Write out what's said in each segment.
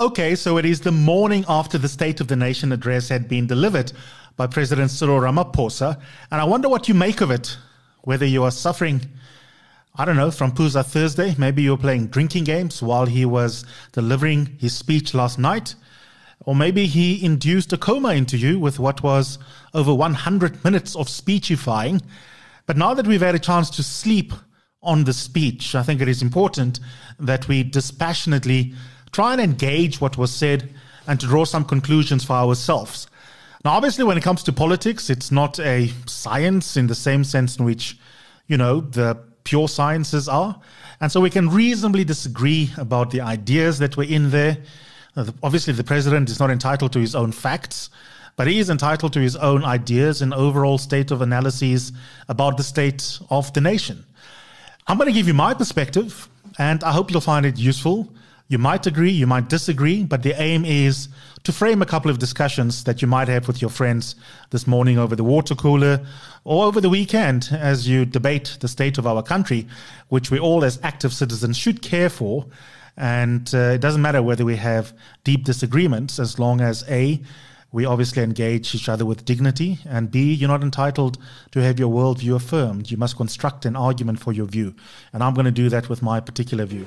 Okay, so it is the morning after the State of the Nation address had been delivered by President Cyril Ramaphosa, and I wonder what you make of it. Whether you are suffering, I don't know, from Phuza Thursday, maybe you were playing drinking games while he was delivering his speech last night, or maybe he induced a coma into you with what was over 100 minutes of speechifying. But now that we've had a chance to sleep on the speech, I think it is important that we dispassionately try and engage what was said and to draw some conclusions for ourselves. Now, obviously, when it comes to politics, it's not a science in the same sense in which, you know, the pure sciences are. And so we can reasonably disagree about the ideas that were in there. Uh, obviously, the president is not entitled to his own facts, but he is entitled to his own ideas and overall state of analyses about the state of the nation. I'm going to give you my perspective, and I hope you'll find it useful. You might agree, you might disagree, but the aim is to frame a couple of discussions that you might have with your friends this morning over the water cooler or over the weekend as you debate the state of our country, which we all as active citizens should care for. And uh, it doesn't matter whether we have deep disagreements as long as A, we obviously engage each other with dignity, and B, you're not entitled to have your worldview affirmed. You must construct an argument for your view. And I'm going to do that with my particular view.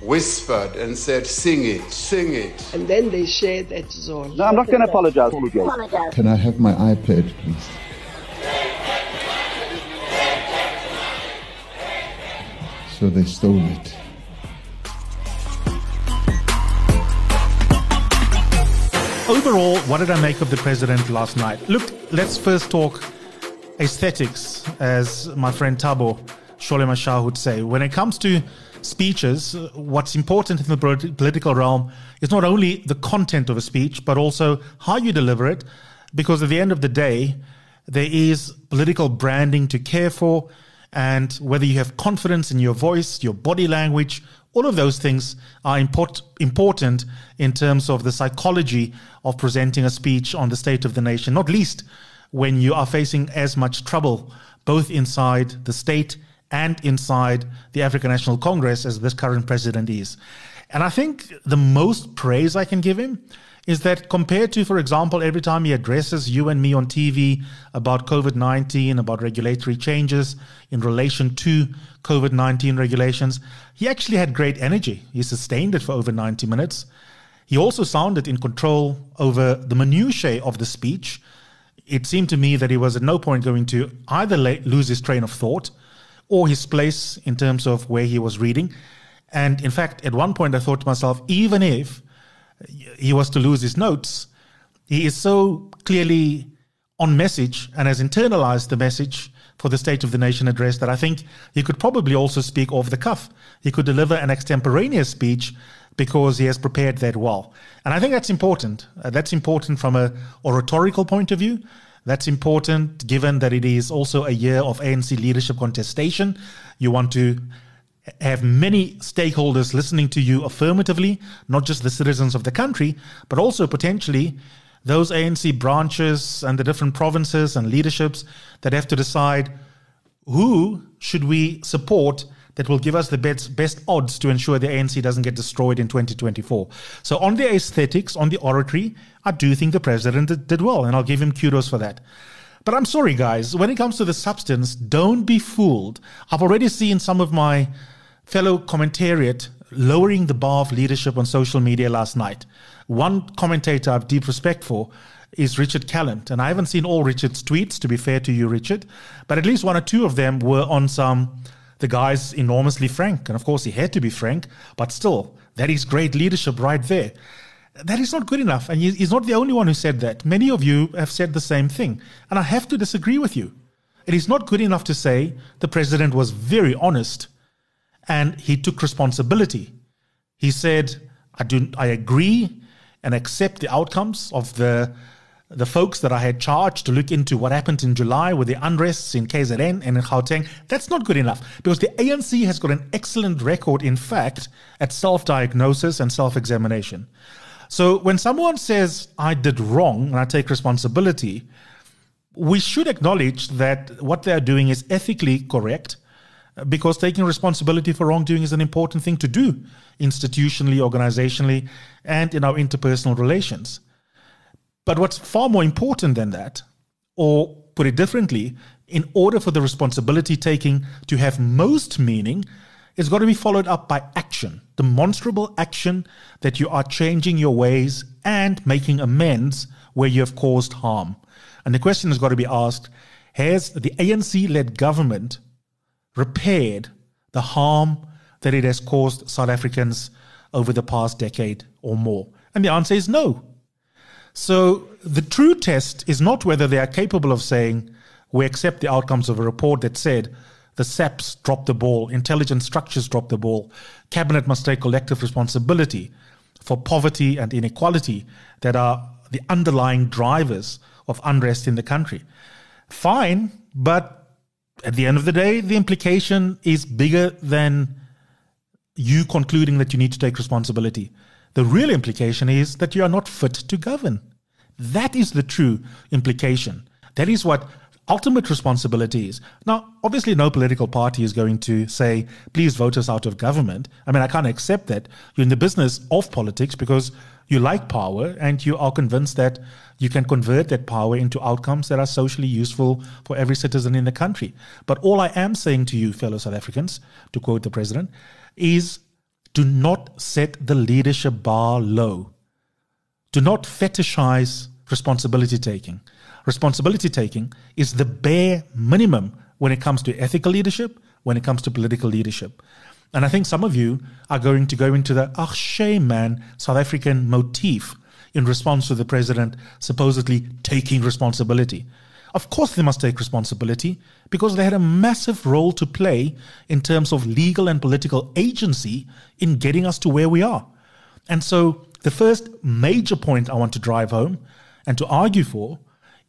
whispered and said, Sing it, sing it. And then they shared that zone. No, I'm not going to apologize. Can I have my iPad, please? So they stole it. Overall, what did I make of the president last night? Look, let's first talk aesthetics, as my friend Tabo Sholema Shah would say. When it comes to speeches, uh, what's important in the political realm is not only the content of a speech, but also how you deliver it. Because at the end of the day, there is political branding to care for. And whether you have confidence in your voice, your body language, all of those things are import, important in terms of the psychology of presenting a speech on the state of the nation, not least when you are facing as much trouble both inside the state and inside the African National Congress as this current president is. And I think the most praise I can give him is that compared to, for example, every time he addresses you and me on TV about COVID 19, about regulatory changes in relation to COVID 19 regulations, he actually had great energy. He sustained it for over 90 minutes. He also sounded in control over the minutiae of the speech. It seemed to me that he was at no point going to either lose his train of thought or his place in terms of where he was reading. And in fact, at one point, I thought to myself, even if he was to lose his notes, he is so clearly on message and has internalized the message for the State of the Nation address that I think he could probably also speak off the cuff. He could deliver an extemporaneous speech because he has prepared that well. And I think that's important. Uh, that's important from a oratorical point of view. That's important given that it is also a year of ANC leadership contestation. You want to have many stakeholders listening to you affirmatively, not just the citizens of the country, but also potentially those ANC branches and the different provinces and leaderships that have to decide who should we support that will give us the best, best odds to ensure the ANC doesn't get destroyed in 2024. So, on the aesthetics, on the oratory, I do think the president did, well, and I'll give him kudos for that. But I'm sorry, guys, when it comes to the substance, don't be fooled. I've already seen some of my fellow commentariat lowering the bar of leadership on social media last night. One commentator I have deep respect for is Richard Calland. And I haven't seen all Richard's tweets, to be fair to you, Richard, but at least one or two of them were on some the guy's enormously frank. And of course, he had to be frank, but still, that is great leadership right there. That is not good enough. And he's not the only one who said that. Many of you have said the same thing. And I have to disagree with you. It is not good enough to say the president was very honest and he took responsibility. He said, I do I agree and accept the outcomes of the the folks that I had charged to look into what happened in July with the unrests in KZN and in Gauteng. That's not good enough because the ANC has got an excellent record, in fact, at self diagnosis and self examination. So when someone says, I did wrong and I take responsibility, we should acknowledge that what they're doing is ethically correct uh, because taking responsibility for wrongdoing is an important thing to do institutionally, organizationally, and in our interpersonal relations. But what's far more important than that, or put it differently, in order for the responsibility taking to have most meaning, it's got to be followed up by action, demonstrable action that you are changing your ways and making amends where you have caused harm. And the question has got to be asked Has the ANC led government repaired the harm that it has caused South Africans over the past decade or more? And the answer is no. So the true test is not whether they are capable of saying, we accept the outcomes of a report that said the SAPs dropped the ball, intelligence structures dropped the ball, cabinet must take collective responsibility for poverty and inequality that are the underlying drivers of unrest in the country. Fine, but at the end of the day, the implication is bigger than you concluding that you need to take responsibility. The real implication is that you are not fit to govern. That is the true implication. That is what ultimate responsibility is. Now, obviously, no political party is going to say, please vote us out of government. I mean, I can't accept that. You're in the business of politics because you like power and you are convinced that you can convert that power into outcomes that are socially useful for every citizen in the country. But all I am saying to you, fellow South Africans, to quote the president, is do not set the leadership bar low. Do not fetishize responsibility taking. Responsibility taking is the bare minimum when it comes to ethical leadership, when it comes to political leadership. And I think some of you are going to go into the ach shame man South African motif in response to the president supposedly taking responsibility. Of course, they must take responsibility because they had a massive role to play in terms of legal and political agency in getting us to where we are. And so, the first major point I want to drive home and to argue for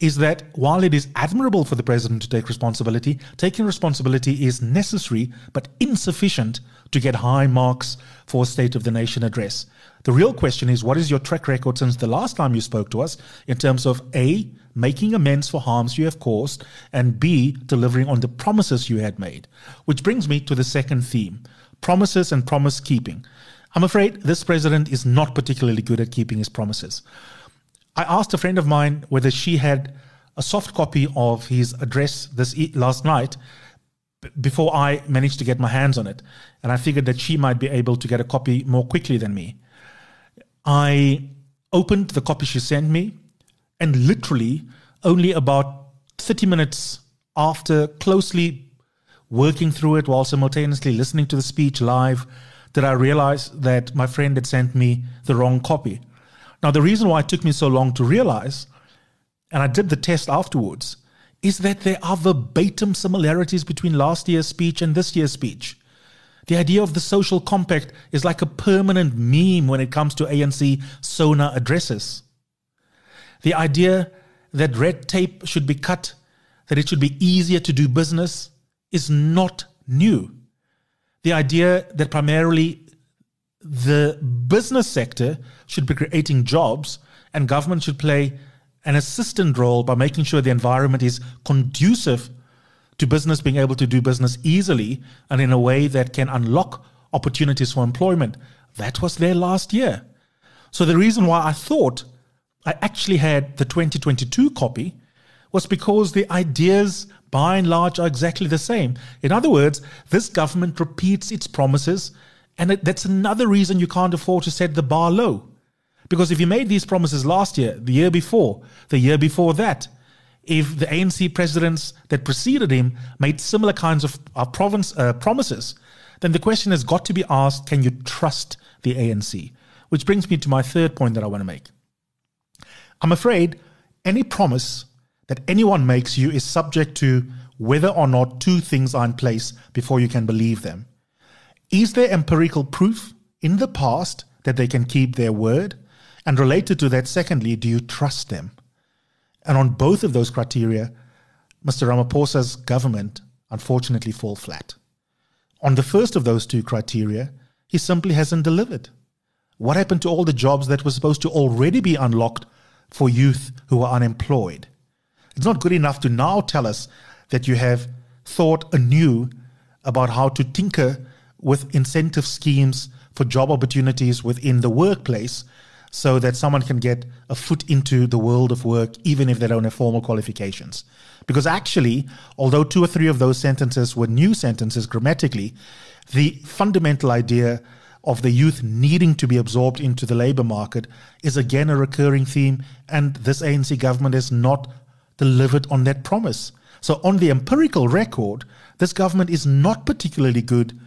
is that while it is admirable for the president to take responsibility, taking responsibility is necessary but insufficient to get high marks for a State of the Nation address. The real question is what is your track record since the last time you spoke to us in terms of A, making amends for harms you have caused, and B, delivering on the promises you had made? Which brings me to the second theme promises and promise keeping. I'm afraid this president is not particularly good at keeping his promises. I asked a friend of mine whether she had a soft copy of his address this e- last night b- before I managed to get my hands on it. And I figured that she might be able to get a copy more quickly than me. I opened the copy she sent me, and literally only about 30 minutes after closely working through it while simultaneously listening to the speech live did I realize that my friend had sent me the wrong copy. Now, the reason why it took me so long to realize, and I did the test afterwards, is that there are verbatim similarities between last year's speech and this year's speech. The idea of the social compact is like a permanent meme when it comes to ANC SONA addresses. The idea that red tape should be cut, that it should be easier to do business, is not new. The idea that primarily the business sector should be creating jobs and government should play an assistant role by making sure the environment is conducive to business being able to do business easily and in a way that can unlock opportunities for employment. That was there last year. So the reason why I thought I actually had the 2022 copy was because the ideas by and large are exactly the same. In other words, this government repeats its promises, and that's another reason you can't afford to set the bar low. Because if you made these promises last year, the year before, the year before that, if the ANC presidents that preceded him made similar kinds of uh, province, uh, promises, then the question has got to be asked can you trust the ANC? Which brings me to my third point that I want to make. I'm afraid any promise that anyone makes you is subject to whether or not two things are in place before you can believe them. Is there empirical proof in the past that they can keep their word? And related to that, secondly, do you trust them? And on both of those criteria, Mr. Ramaphosa's government unfortunately fall flat. On the first of those two criteria, he simply hasn't delivered. What happened to all the jobs that were supposed to already be unlocked for youth who are unemployed? It's not good enough to now tell us that you have thought anew about how to tinker with incentive schemes for job opportunities within the workplace so that someone can get a foot into the world of work, even if they don't have formal qualifications. Because actually, although two or three of those sentences were new sentences grammatically, the fundamental idea of the youth needing to be absorbed into the labor market is again a recurring theme, and this ANC government has not delivered on that promise. So, on the empirical record, this government is not particularly good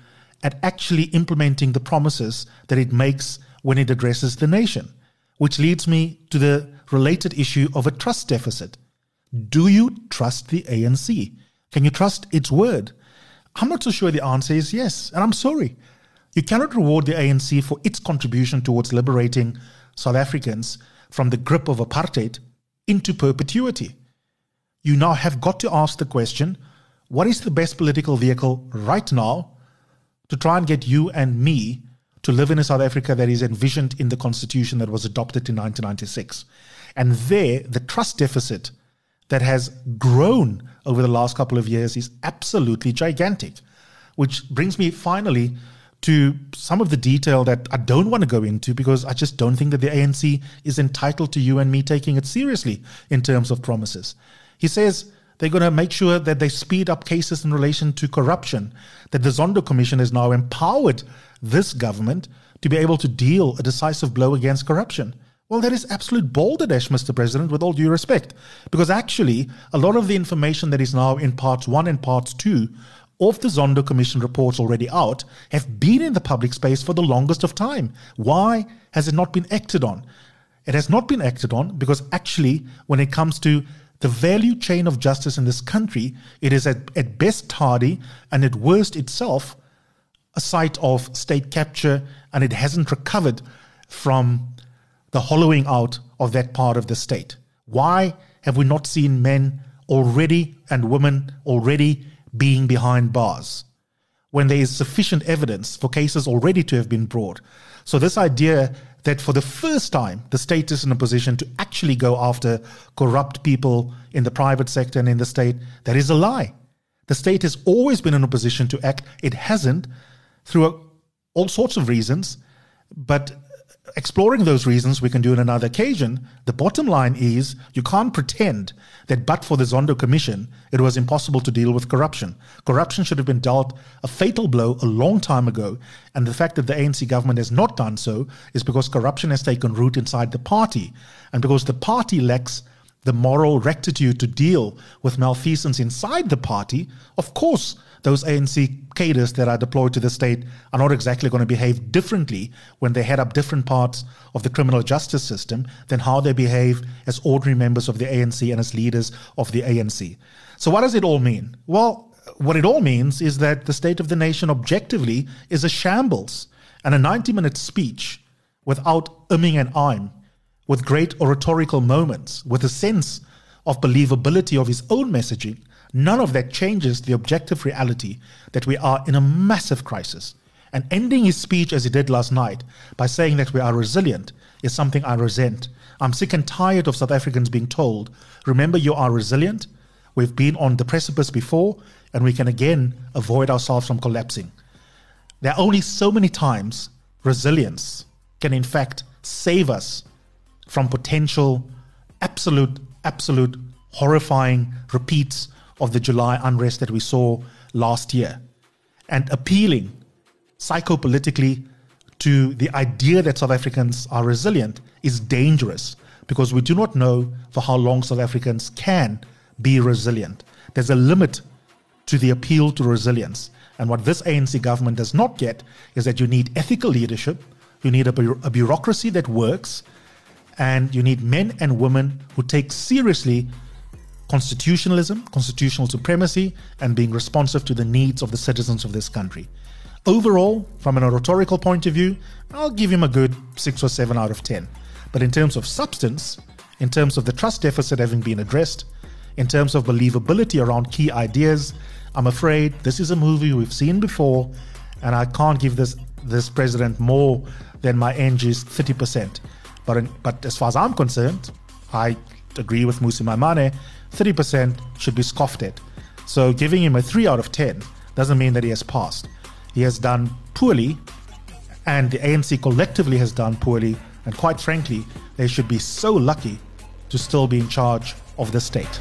at actually implementing the promises that it makes when it addresses the nation, which leads me to the related issue of a trust deficit. Do you trust the ANC? Can you trust its word? I'm not so sure the answer is yes, and I'm sorry. You cannot reward the ANC for its contribution towards liberating South Africans from the grip of apartheid into perpetuity. You now have got to ask the question what is the best political vehicle right now to try and get you and me to live in a South Africa that is envisioned in the constitution that was adopted in 1996? And there, the trust deficit that has grown over the last couple of years is absolutely gigantic. Which brings me finally to some of the detail that I don't want to go into because I just don't think that the ANC is entitled to you and me taking it seriously in terms of promises. He says they're going to make sure that they speed up cases in relation to corruption, that the Zondo Commission has now empowered this government to be able to deal a decisive blow against corruption. Well, that is absolute balderdash, Mr. President, with all due respect, because actually, a lot of the information that is now in parts one and parts two of the Zondo Commission reports already out have been in the public space for the longest of time. Why has it not been acted on? It has not been acted on because actually, when it comes to the value chain of justice in this country, it is at, at best tardy and at worst itself a site of state capture and it hasn't recovered from the hollowing out of that part of the state. Why have we not seen men already and women already being behind bars when there is sufficient evidence for cases already to have been brought. So, this idea that for the first time the state is in a position to actually go after corrupt people in the private sector and in the state, that is a lie. The state has always been in a position to act. It hasn't through all sorts of reasons, but exploring those reasons we can do on another occasion. The bottom line is you can't pretend that but for the Zondo Commission, it was impossible to deal with corruption. Corruption should have been dealt a fatal blow a long time ago. And the fact that the ANC government has not done so is because corruption has taken root inside the party. And because the party lacks the moral rectitude to deal with malfeasance inside the party, of course, those ANC cadres that are deployed to the state are not exactly going to behave differently when they head up different parts of the criminal justice system than how they behave as ordinary members of the ANC and as leaders of the ANC. So, what does it all mean? Well, what it all means is that the state of the nation objectively is a shambles. And a 90 minute speech without umming and ahhing, with great oratorical moments, with a sense of believability of his own messaging, None of that changes the objective reality that we are in a massive crisis. And ending his speech as he did last night by saying that we are resilient is something I resent. I'm sick and tired of South Africans being told, remember, you are resilient. We've been on the precipice before, and we can again avoid ourselves from collapsing. There are only so many times resilience can, in fact, save us from potential, absolute, absolute, horrifying repeats of the July unrest that we saw last year and appealing psychopolitically to the idea that South Africans are resilient is dangerous because we do not know for how long South Africans can be resilient. There's a limit to the appeal to resilience. And what this ANC government does not get is that you need ethical leadership You need a, bu- a bureaucracy that works, and you need men and women who take seriously constitutionalism, constitutional supremacy, and being responsive to the needs of the citizens of this country. Overall, from an oratorical point of view, I'll give him a good six or seven out of 10. But in terms of substance, in terms of the trust deficit having been addressed, in terms of believability around key ideas, I'm afraid this is a movie we've seen before, and I can't give this this president more than my NG's 30%. But in, but as far as I'm concerned, I agree with Mmusi Maimane, 30% should be scoffed at. So giving him a 3 out of 10 doesn't mean that he has passed. He has done poorly, and the ANC collectively has done poorly, and quite frankly, they should be so lucky to still be in charge of the state.